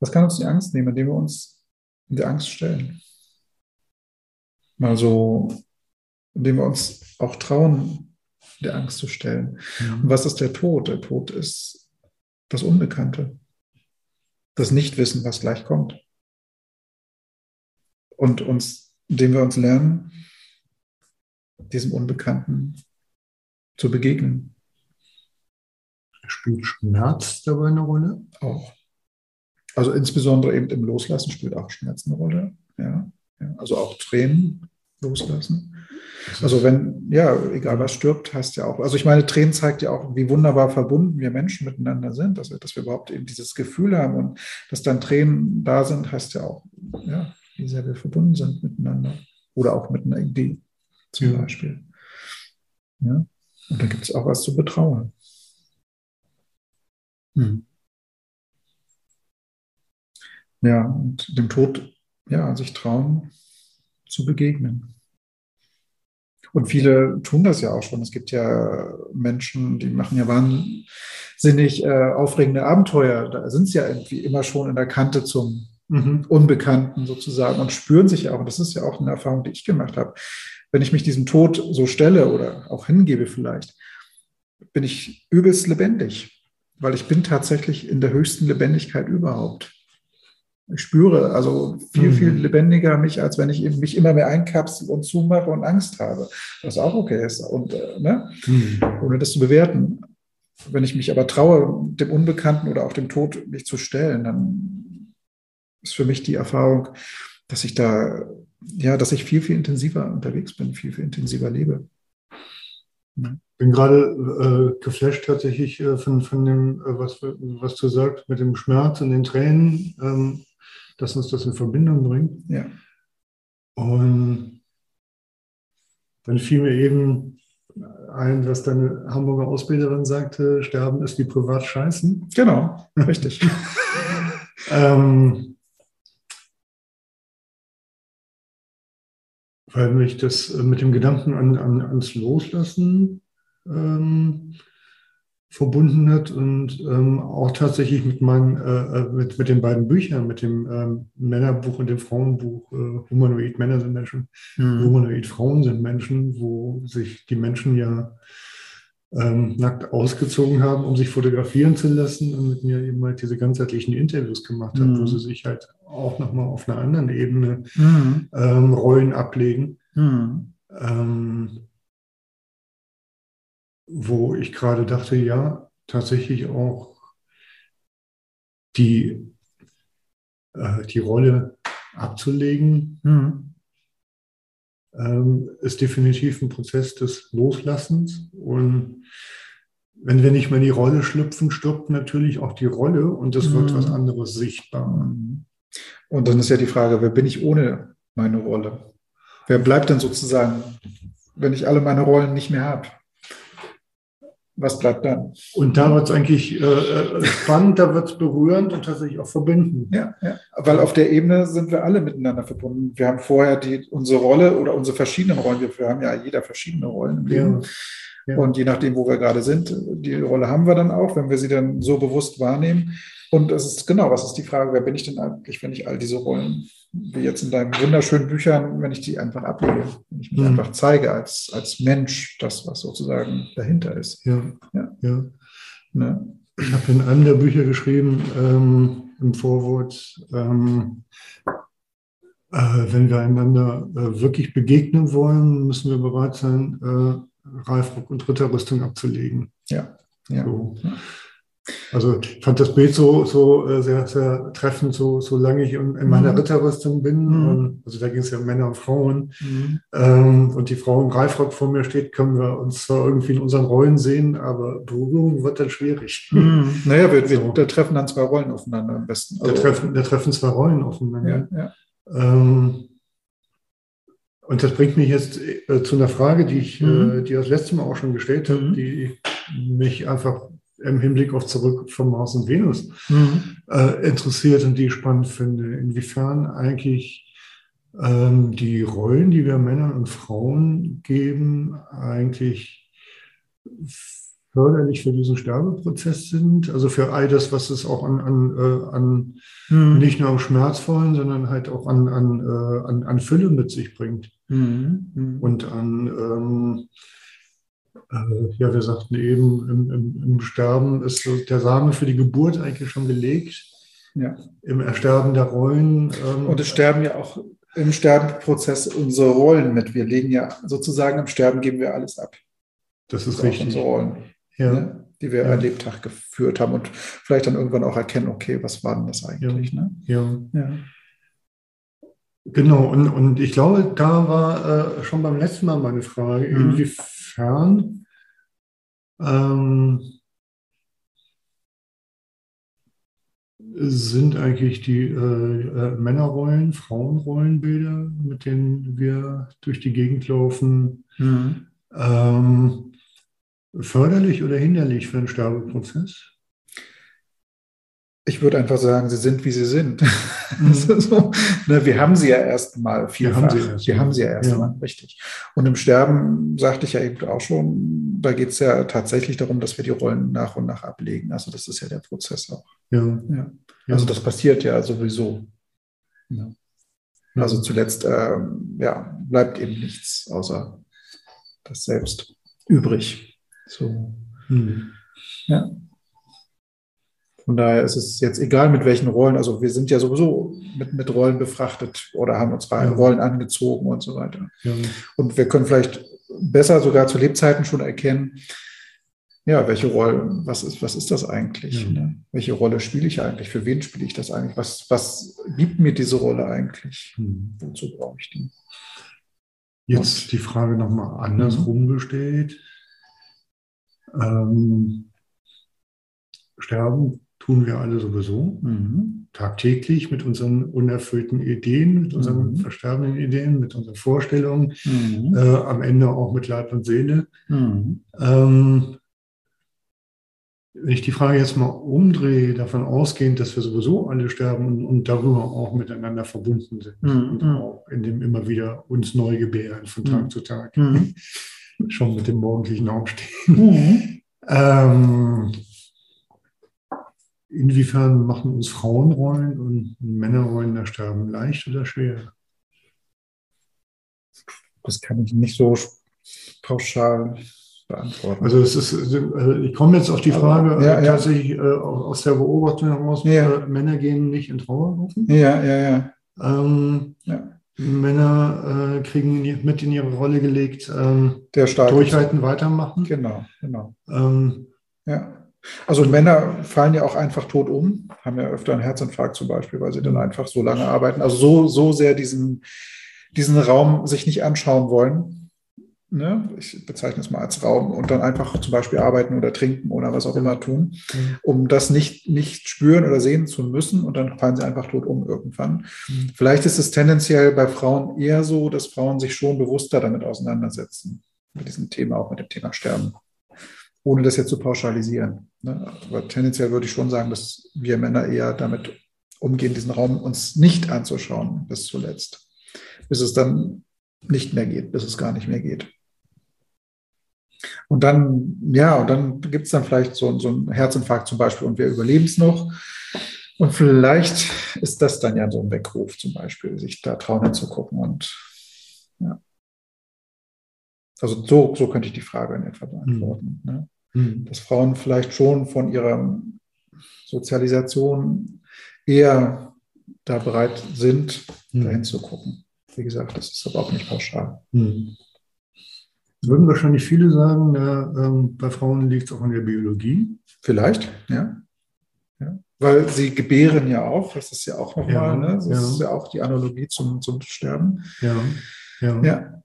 was kann uns die Angst nehmen, indem wir uns in die Angst stellen? Mal so, indem wir uns auch trauen, der Angst zu stellen. Und was ist der Tod? Der Tod ist das Unbekannte. Das Nichtwissen, was gleich kommt. Und uns, indem wir uns lernen, diesem Unbekannten zu begegnen. Spielt Schmerz dabei eine Rolle? Auch. Also insbesondere eben im Loslassen spielt auch Schmerz eine Rolle. Ja. ja. Also auch Tränen loslassen. Also wenn, ja, egal was stirbt, heißt ja auch, also ich meine, Tränen zeigt ja auch, wie wunderbar verbunden wir Menschen miteinander sind, dass wir, dass wir überhaupt eben dieses Gefühl haben und dass dann Tränen da sind, heißt ja auch, ja, wie sehr wir verbunden sind miteinander oder auch mit einer Idee zum. Beispiel. Ja. Und da gibt es auch was zu betrauern. Hm. Ja, und dem Tod, ja, sich trauen zu begegnen. Und viele tun das ja auch schon. Es gibt ja Menschen, die machen ja wahnsinnig äh, aufregende Abenteuer. Da sind sie ja irgendwie immer schon in der Kante zum Mhm. Unbekannten sozusagen und spüren sich ja auch. Und das ist ja auch eine Erfahrung, die ich gemacht habe. Wenn ich mich diesem Tod so stelle oder auch hingebe vielleicht, bin ich übelst lebendig, weil ich bin tatsächlich in der höchsten Lebendigkeit überhaupt. Ich spüre also viel, Mhm. viel lebendiger mich, als wenn ich mich immer mehr einkapsel und zumache und Angst habe. Was auch okay ist. Und äh, ne? Mhm. ohne das zu bewerten. Wenn ich mich aber traue, dem Unbekannten oder auch dem Tod mich zu stellen, dann ist für mich die Erfahrung, dass ich da, ja, dass ich viel, viel intensiver unterwegs bin, viel, viel intensiver lebe. bin gerade äh, geflasht tatsächlich äh, von, von dem, äh, was, was du sagst, mit dem Schmerz und den Tränen, ähm, dass uns das in Verbindung bringt. Ja. Und dann fiel mir eben ein, was deine Hamburger Ausbilderin sagte, Sterben ist wie privat scheißen. Genau, richtig. <laughs> Ähm, weil mich das äh, mit dem Gedanken an, an, ans Loslassen ähm, verbunden hat und ähm, auch tatsächlich mit meinen, äh, äh, mit, mit den beiden Büchern, mit dem ähm, Männerbuch und dem Frauenbuch, äh, Humanoid Männer sind Menschen, Mhm. Humanoid Frauen sind Menschen, wo sich die Menschen ja ähm, nackt ausgezogen haben, um sich fotografieren zu lassen und mit mir eben halt diese ganzheitlichen Interviews gemacht haben, Mhm. wo sie sich halt auch nochmal auf einer anderen Ebene Mhm. ähm, Rollen ablegen. Mhm. Ähm, wo ich gerade dachte, ja, tatsächlich auch die, äh, die Rolle abzulegen, Mhm. Ähm, ist definitiv ein Prozess des Loslassens. Und wenn wir nicht mehr in die Rolle schlüpfen, stirbt natürlich auch die Rolle und es wird Mhm. was anderes sichtbar. Und dann ist ja die Frage, wer bin ich ohne meine Rolle? Wer bleibt denn sozusagen, wenn ich alle meine Rollen nicht mehr habe? Was bleibt dann? Und da wird es eigentlich äh, äh, spannend, da wird es berührend und tatsächlich auch verbindend. Ja, ja, weil auf der Ebene sind wir alle miteinander verbunden. Wir haben vorher die, unsere Rolle oder unsere verschiedenen Rollen. Wir, haben ja jeder verschiedene Rollen im Leben. Ja. Und je nachdem, wo wir gerade sind, die Rolle haben wir dann auch, wenn wir sie dann so bewusst wahrnehmen. Und es ist genau, was ist die Frage, wer bin ich denn eigentlich, wenn ich all diese Rollen, wie jetzt in deinen wunderschönen Büchern, wenn ich die einfach ablege, wenn ich mich Mhm. einfach zeige als, als Mensch, das, was sozusagen dahinter ist. Ja, Ja. ja. Ne? Ich habe in einem der Bücher geschrieben, ähm, im Vorwort, ähm, äh, wenn wir einander äh, wirklich begegnen wollen, müssen wir bereit sein, äh, Reifrock und Ritterrüstung abzulegen. Ja. Ja. So. Also ich fand das Bild so, so äh, sehr, sehr treffend, so, solange ich in, in meiner Mhm. Ritterrüstung bin. Mhm. Also da ging es ja um Männer und Frauen. Mhm. Ähm, und die Frau im Reifrock vor mir steht, können wir uns zwar irgendwie in unseren Rollen sehen, aber Berührung wird dann schwierig. Mhm. Naja, wir, <laughs> So. da treffen dann zwei Rollen aufeinander am besten. Da, treffen, da treffen zwei Rollen aufeinander. ja, ja. Ähm, und das bringt mich jetzt äh, zu einer Frage, die ich Mhm. äh, die das letzte Mal auch schon gestellt habe, Mhm. die mich einfach im Hinblick auf zurück von Mars und Venus Mhm. äh, interessiert und die ich spannend finde. Inwiefern eigentlich ähm, die Rollen, die wir Männern und Frauen geben, eigentlich förderlich für diesen Sterbeprozess sind. Also für all das, was es auch an, an, äh, an Mhm. nicht nur am Schmerzvollen, sondern halt auch an, an, äh, an, an Fülle mit sich bringt Mhm. Mhm. und an, ähm, äh, ja, wir sagten eben, im, im, im Sterben ist der Samen für die Geburt eigentlich schon gelegt. Ja. Im Ersterben der Rollen. Ähm, Und es sterben ja auch im Sterbenprozess unsere Rollen mit. Wir legen ja sozusagen im Sterben geben wir alles ab. das ist auch richtig. unsere Rollen, Ja, ne, die wir Ja. ein Lebtag geführt haben und vielleicht dann irgendwann auch erkennen, okay, was war denn das eigentlich? Ne? ja. Ja. Genau, und, und ich glaube, da war äh, schon beim letzten Mal meine Frage, Mhm. inwiefern ähm, sind eigentlich die äh, äh, Männerrollen, Frauenrollenbilder, mit denen wir durch die Gegend laufen, Mhm. ähm, förderlich oder hinderlich für den Sterbeprozess? Ich würde einfach sagen, sie sind, wie sie sind. <laughs> Ist so, ne, wir haben sie ja erstmal vielfach. haben sie erst wir haben sie ja erstmal, Ja. richtig. Und im Sterben, sagte ich ja eben auch schon, da geht es ja tatsächlich darum, dass wir die Rollen nach und nach ablegen. Also das ist ja der Prozess auch. Ja, Ja. Also das passiert ja sowieso. Also zuletzt ähm, ja, bleibt eben nichts außer das Selbst übrig. So. Hm. Ja. Von daher ist es jetzt egal, mit welchen Rollen, also wir sind ja sowieso mit, mit Rollen befrachtet oder haben uns Ja. Rollen angezogen und so weiter. ja. Und wir können vielleicht besser sogar zu Lebzeiten schon erkennen, ja, welche Rolle, was ist, was ist das eigentlich? Ja. Ne? Welche Rolle spiele ich eigentlich? Für wen spiele ich das eigentlich? Was, was gibt mir diese Rolle eigentlich? Hm. Wozu brauche ich die? Jetzt die Frage nochmal andersrum gestellt. Ähm, sterben tun wir alle sowieso Mhm. tagtäglich mit unseren unerfüllten Ideen, mit unseren Mhm. versterbenden Ideen, mit unseren Vorstellungen, Mhm. äh, am Ende auch mit Leib und Seele. Mhm. Ähm, wenn ich die Frage jetzt mal umdrehe, davon ausgehend, dass wir sowieso alle sterben und, und darüber auch miteinander verbunden sind Mhm. und auch in dem immer wieder uns neu gebären von Mhm. Tag zu Tag, Mhm. <laughs> schon mit dem morgendlichen Aufstehen. Mhm. Ähm, inwiefern machen uns Frauenrollen und Männerrollen das Sterben leicht oder schwer? Das kann ich nicht so pauschal beantworten. Also es ist, also ich komme jetzt auf die Frage Ja, äh, ja. tatsächlich äh, aus der Beobachtung heraus, Ja. äh, Männer gehen nicht in Trauerrufen. ja, ja, ja. Ähm, ja. Männer äh, kriegen mit in ihre Rolle gelegt, ähm, Der starke. durchhalten, weitermachen. Genau, genau. Ähm, Ja. Also Männer fallen ja auch einfach tot um, haben ja öfter einen Herzinfarkt zum Beispiel, weil sie dann einfach so lange arbeiten. Also so, so sehr diesen, diesen Raum sich nicht anschauen wollen. Ne? Ich bezeichne es mal als Raum und dann einfach zum Beispiel arbeiten oder trinken oder was auch immer tun, Mhm. um das nicht, nicht spüren oder sehen zu müssen und dann fallen sie einfach tot um irgendwann. Mhm. Vielleicht ist es tendenziell bei Frauen eher so, dass Frauen sich schon bewusster damit auseinandersetzen, mit diesem Thema, auch mit dem Thema Sterben ohne das jetzt zu pauschalisieren. Ne? Aber tendenziell würde ich schon sagen, dass wir Männer eher damit umgehen, diesen Raum uns nicht anzuschauen bis zuletzt, bis es dann nicht mehr geht, bis es gar nicht mehr geht. Und dann, ja, und dann gibt es dann vielleicht so, so einen Herzinfarkt zum Beispiel und wir überleben es noch. Und vielleicht ist das dann ja so ein Weckruf zum Beispiel, sich da trauen hinzugucken und ja. Also so, so könnte ich die Frage in etwa beantworten. Ne? Mhm. dass Frauen vielleicht schon von ihrer Sozialisation eher da bereit sind, Mhm. dahin zu gucken. Wie gesagt, das ist aber auch nicht pauschal. Mhm. Es würden wahrscheinlich viele sagen, na, ähm, bei Frauen liegt es auch an der Biologie. Vielleicht, ja. ja. Weil sie gebären ja auch, das ist ja auch nochmal, Ja, ne? das ja. ist ja auch die Analogie zum, zum Sterben. Ja. Ja. Ja.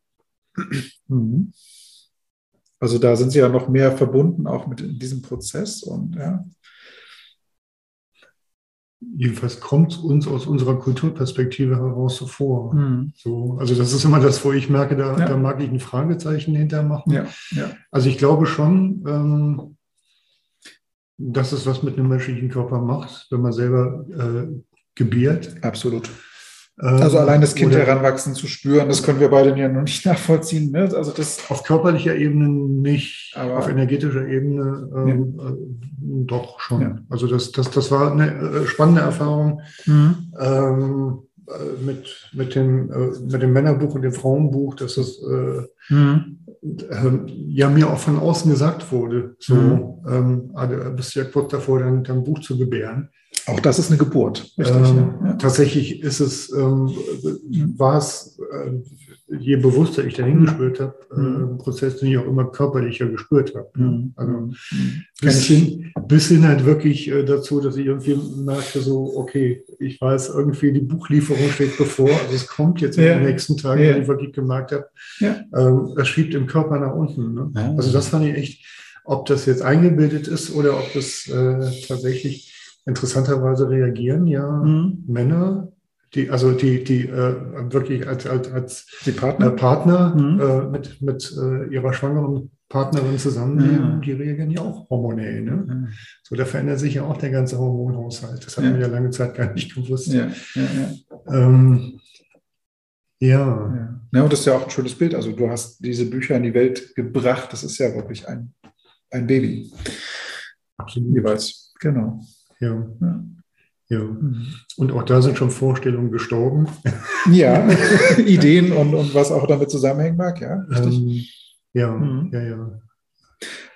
Mhm. Also da sind sie ja noch mehr verbunden, auch mit diesem Prozess und ja. Jedenfalls kommt es uns aus unserer Kulturperspektive heraus so vor. Mhm. So, also das ist immer das, wo ich merke, da, Ja. da mag ich ein Fragezeichen hintermachen. Ja, ja. Also ich glaube schon, ähm, dass es was mit einem menschlichen Körper macht, wenn man selber äh, gebiert. Absolut. Ähm, Also allein das Kind heranwachsen zu spüren, das können wir beide ja noch nicht <laughs> nachvollziehen. Ne? Also das, Auf körperlicher Ebene nicht, Aber- auf energetischer Ebene ähm, äh, doch schon. Ja. Also das, das, das war eine äh, spannende Erfahrung. ähm, äh, mit, mit, dem, äh, mit dem Männerbuch und dem Frauenbuch, dass es äh, ähm, ja mir auch von außen gesagt wurde, so, Mhm. ähm, ah, du bist ja kurz davor, dein, dein Buch zu gebären. auch das ist eine Geburt. Richtig, Ähm, ja. Tatsächlich ist es, ähm, war es, äh, je bewusster ich dahin gespürt habe, äh, Mhm. ein Prozess, den ich auch immer körperlicher gespürt habe. Mhm. Also Mhm. bis hin, bis hin halt wirklich äh, dazu, dass ich irgendwie merkte, so, okay, ich weiß, irgendwie die Buchlieferung steht bevor, also es kommt jetzt in Ja. den nächsten Tagen, Ja. wo ich wirklich gemerkt habe, Ja. ähm, das schiebt im Körper nach unten. Ne? Ja. Also das fand ich echt, ob das jetzt eingebildet ist oder ob das äh, tatsächlich interessanterweise reagieren, ja, Mhm. Männer, die, also die, die äh, wirklich als, als, als Die äh, Partner. Partner Mhm. äh, mit, mit äh, ihrer schwangeren Partnerin zusammenleben, Ja. die reagieren ja auch hormonell. Ne? Ja, So, da verändert sich ja auch der ganze Hormonhaushalt. Das hat Ja. man ja lange Zeit gar nicht gewusst. ja, ja, ja. Ähm, ja. Ja. ja, und das ist ja auch ein schönes Bild. Also du hast diese Bücher in die Welt gebracht. Das ist ja wirklich ein, ein Baby absolut. jeweils. Genau. Ja. Ja. ja. Und auch da sind schon Vorstellungen gestorben. Ja, <laughs> Ideen und, und was auch damit zusammenhängen mag, ja. Richtig. Ähm, ja, Mhm. ja, ja.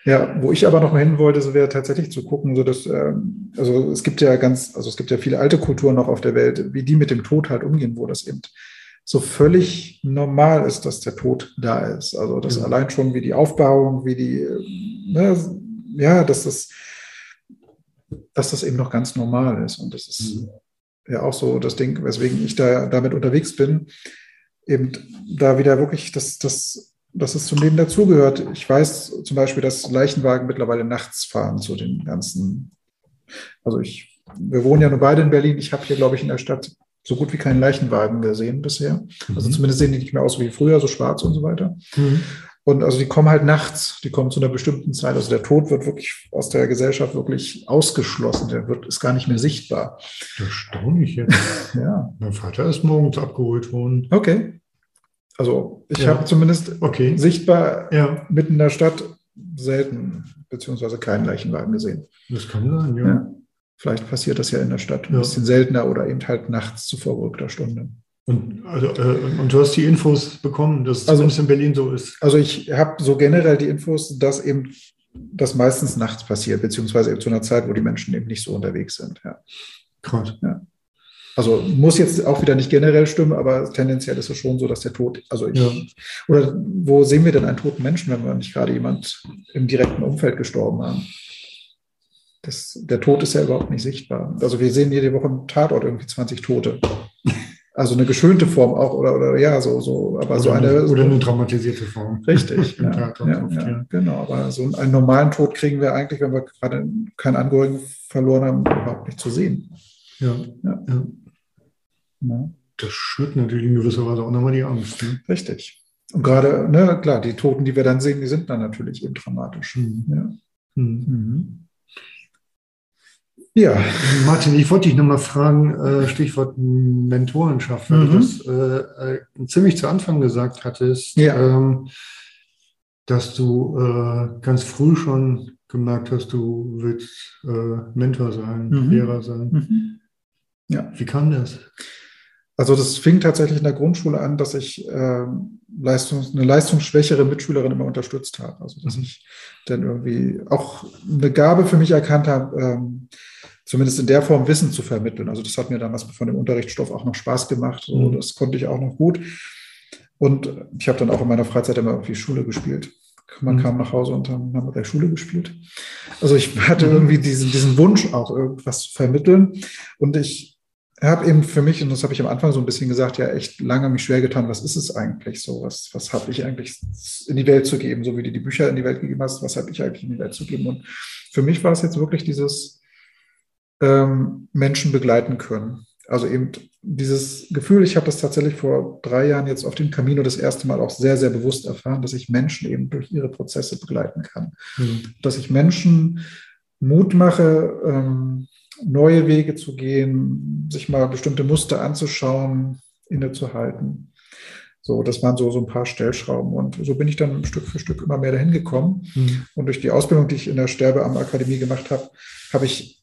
Ja, wo ich aber noch mal hin wollte, so wäre tatsächlich zu gucken, so dass, ähm, also es gibt ja ganz, also es gibt ja viele alte Kulturen noch auf der Welt, wie die mit dem Tod halt umgehen, wo das eben so völlig normal ist, dass der Tod da ist. Also das Ja. allein schon wie die Aufbauung, wie die, ähm, ne, ja, dass das, dass das eben noch ganz normal ist. Und das ist Mhm. ja auch so das Ding, weswegen ich da damit unterwegs bin, eben da wieder wirklich, dass das dass es zum Leben dazugehört. Ich weiß zum Beispiel, dass Leichenwagen mittlerweile nachts fahren zu den ganzen. Also ich, wir wohnen ja nur beide in Berlin. Ich habe hier, glaube ich, in der Stadt so gut wie keinen Leichenwagen gesehen bisher. Also Mhm. zumindest sehen die nicht mehr aus wie früher, so schwarz und so weiter. Mhm. Und also die kommen halt nachts, die kommen zu einer bestimmten Zeit. Also der Tod wird wirklich aus der Gesellschaft wirklich ausgeschlossen. Der wird, ist gar nicht mehr sichtbar. Erstaunlich jetzt. <laughs> Ja, mein Vater ist morgens abgeholt worden. okay. Also ich Ja. habe zumindest Okay. sichtbar Ja, mitten in der Stadt selten beziehungsweise keinen Leichenwagen gesehen. das kann sein, ja. Ja. Vielleicht passiert das ja in der Stadt ein bisschen seltener oder eben halt nachts zu verrückter Stunde. Und, also, äh, und du hast die Infos bekommen, dass es Also- zumindest in Berlin so ist. Also ich habe so generell die Infos, dass eben das meistens nachts passiert, beziehungsweise eben zu einer Zeit, wo die Menschen eben nicht so unterwegs sind. Ja. Krass. Also muss jetzt auch wieder nicht generell stimmen, aber tendenziell ist es schon so, dass der Tod, also ich, Ja. oder wo sehen wir denn einen toten Menschen, wenn wir nicht gerade jemand im direkten Umfeld gestorben haben? Das, der Tod ist ja überhaupt nicht sichtbar. Also wir sehen jede Woche im Tatort irgendwie 20 Tote. Also eine geschönte Form auch, oder, oder ja, so, so, aber so oder, eine. eine, oder eine dramatisierte Form. Richtig, <laughs> ja, Theater ja, oft, ja, genau. Aber so einen normalen Tod kriegen wir eigentlich, wenn wir gerade keinen Angehörigen verloren haben, überhaupt nicht zu sehen. Ja. Ja. ja. Ja, Das schürt natürlich in gewisser Weise auch nochmal die Angst. Ne? richtig. Und gerade, ne, klar, die Toten, die wir dann sehen, die sind dann natürlich eben dramatisch. Mhm. Ja. Mhm. Mhm. Ja, Martin, ich wollte dich nochmal fragen, äh, Stichwort Mentorenschaft, weil Mhm. du das äh, äh, ziemlich zu Anfang gesagt hattest, Ja. ähm, dass du äh, ganz früh schon gemerkt hast, du willst äh, Mentor sein, Mhm. Lehrer sein. Mhm. Ja. Wie kam das? Also das fing tatsächlich in der Grundschule an, dass ich ähm, Leistungs-, eine leistungsschwächere Mitschülerin immer unterstützt habe. Also dass ich dann irgendwie auch eine Gabe für mich erkannt habe, ähm, zumindest in der Form Wissen zu vermitteln. Also das hat mir damals von dem Unterrichtsstoff auch noch Spaß gemacht. So, Mhm. Das konnte ich auch noch gut. Und ich habe dann auch in meiner Freizeit immer irgendwie Schule gespielt. Man Mhm. kam nach Hause und dann haben wir gleich Schule gespielt. Also ich <laughs> hatte Mhm. irgendwie diesen, diesen Wunsch auch irgendwas zu vermitteln. Und ich habe eben für mich, und das habe ich am Anfang so ein bisschen gesagt, ja echt lange mich schwer getan, was ist es eigentlich so? Was, was habe ich eigentlich in die Welt zu geben? So wie du die Bücher in die Welt gegeben hast, was habe ich eigentlich in die Welt zu geben? Und für mich war es jetzt wirklich dieses ähm, Menschen begleiten können. Also eben dieses Gefühl, ich habe das tatsächlich vor drei Jahren jetzt auf dem Camino das erste Mal auch sehr, sehr bewusst erfahren, dass ich Menschen eben durch ihre Prozesse begleiten kann Mhm. dass ich Menschen Mut mache, ähm, neue Wege zu gehen, sich mal bestimmte Muster anzuschauen, innezuhalten. So, das waren so, so ein paar Stellschrauben. Und so bin ich dann Stück für Stück immer mehr dahin gekommen. Mhm. Und durch die Ausbildung, die ich in der Sterbeamt-Akademie gemacht habe, habe ich,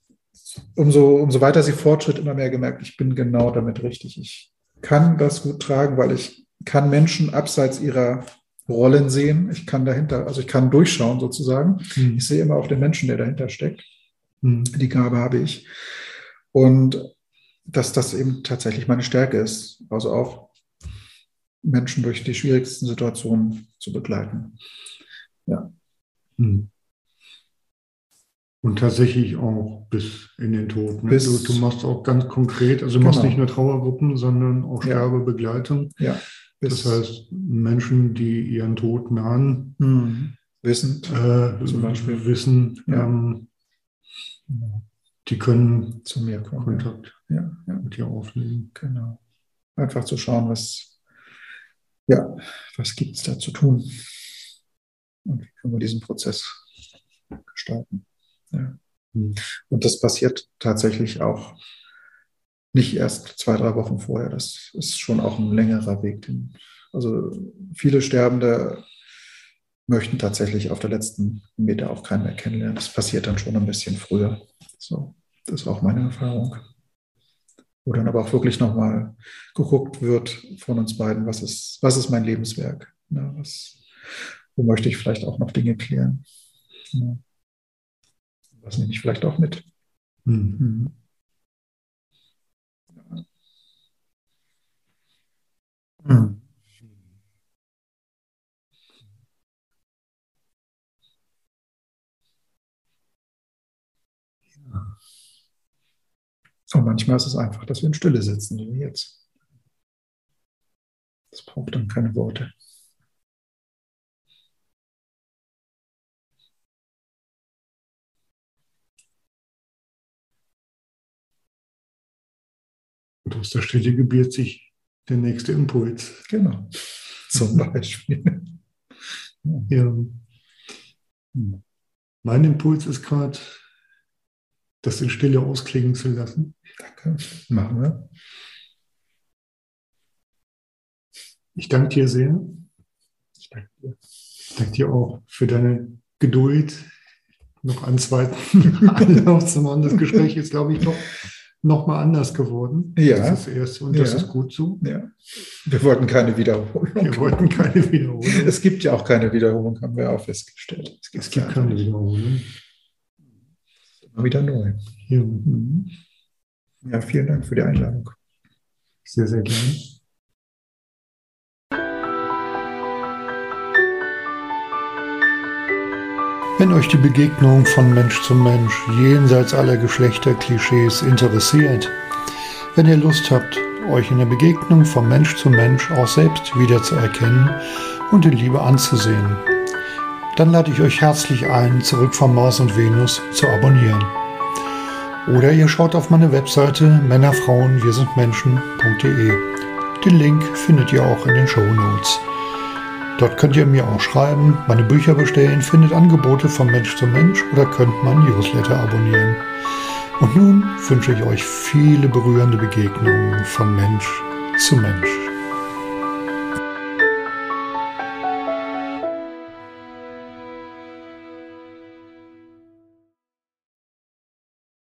umso, umso weiter sie fortschritt, immer mehr gemerkt, ich bin genau damit richtig. Ich kann das gut tragen, weil ich kann Menschen abseits ihrer Rollen sehen. Ich kann dahinter, also ich kann durchschauen sozusagen. Mhm. Ich sehe immer auch den Menschen, der dahinter steckt. Mhm. Die Gabe habe ich. Und dass das eben tatsächlich meine Stärke ist. Also auch Menschen durch die schwierigsten Situationen zu begleiten. Mhm. Und tatsächlich auch bis in den Tod. Ne? Bis- du, du machst auch ganz konkret, also du machst Genau. nicht nur Trauergruppen, sondern auch Ja. Sterbebegleitung. Ja. Das heißt, Menschen, die ihren Tod nahen, Mhm. wissend. äh, Zum Beispiel. wissen, Ja. ähm, die können zu mir kommen. Kontakt Ja, ja, mit dir aufnehmen. genau. Einfach zu schauen, was, ja, was gibt es da zu tun? Und wie können wir diesen Prozess gestalten? Mhm. Und das passiert tatsächlich auch nicht erst zwei, drei Wochen vorher. Das ist schon auch ein längerer Weg. Also viele Sterbende möchten tatsächlich auf der letzten Meter auch keinen mehr kennenlernen. Das passiert dann schon ein bisschen früher. So, das ist auch meine Erfahrung. Wo dann aber auch wirklich nochmal geguckt wird von uns beiden, was ist, was ist mein Lebenswerk? Ja, was, wo möchte ich vielleicht auch noch Dinge klären? Ja. Was nehme ich vielleicht auch mit? Mhm. Mhm. Mhm. Und manchmal ist es einfach, dass wir in Stille sitzen, wie jetzt. Das braucht dann keine Worte. Und aus der Stille gebiert sich der nächste Impuls. Genau. Zum <laughs> Beispiel. Ja. Hm. Mein Impuls ist gerade, das in Stille ausklingen zu lassen. Danke. Machen wir. Ich danke dir sehr. Ich danke dir. Ich danke dir auch für deine Geduld. Noch einen zweiten <laughs> <laughs> Anlauf zum des Gesprächs, glaube ich doch. Nochmal anders geworden. Ja. Das ist Erste und das Ja. ist gut so. Ja. Wir wollten keine Wiederholung. Wir wollten keine Wiederholung. Es gibt ja auch keine Wiederholung, haben wir auch festgestellt. Es gibt keine Wiederholung. Immer wieder neu. Ja, Mhm. Ja, vielen Dank für die Einladung. sehr, sehr gerne. Wenn euch die Begegnung von Mensch zu Mensch jenseits aller Geschlechterklischees interessiert, wenn ihr Lust habt, euch in der Begegnung von Mensch zu Mensch auch selbst wiederzuerkennen und in Liebe anzusehen, dann lade ich euch herzlich ein, zurück von Mars und Venus zu abonnieren. Oder ihr schaut auf meine Webseite Männerfrauen wir sind Menschen.de. Den Link findet ihr auch in den Show Notes. Dort könnt ihr mir auch schreiben, meine Bücher bestellen, findet Angebote von Mensch zu Mensch oder könnt mein Newsletter abonnieren. Und nun wünsche ich euch viele berührende Begegnungen von Mensch zu Mensch.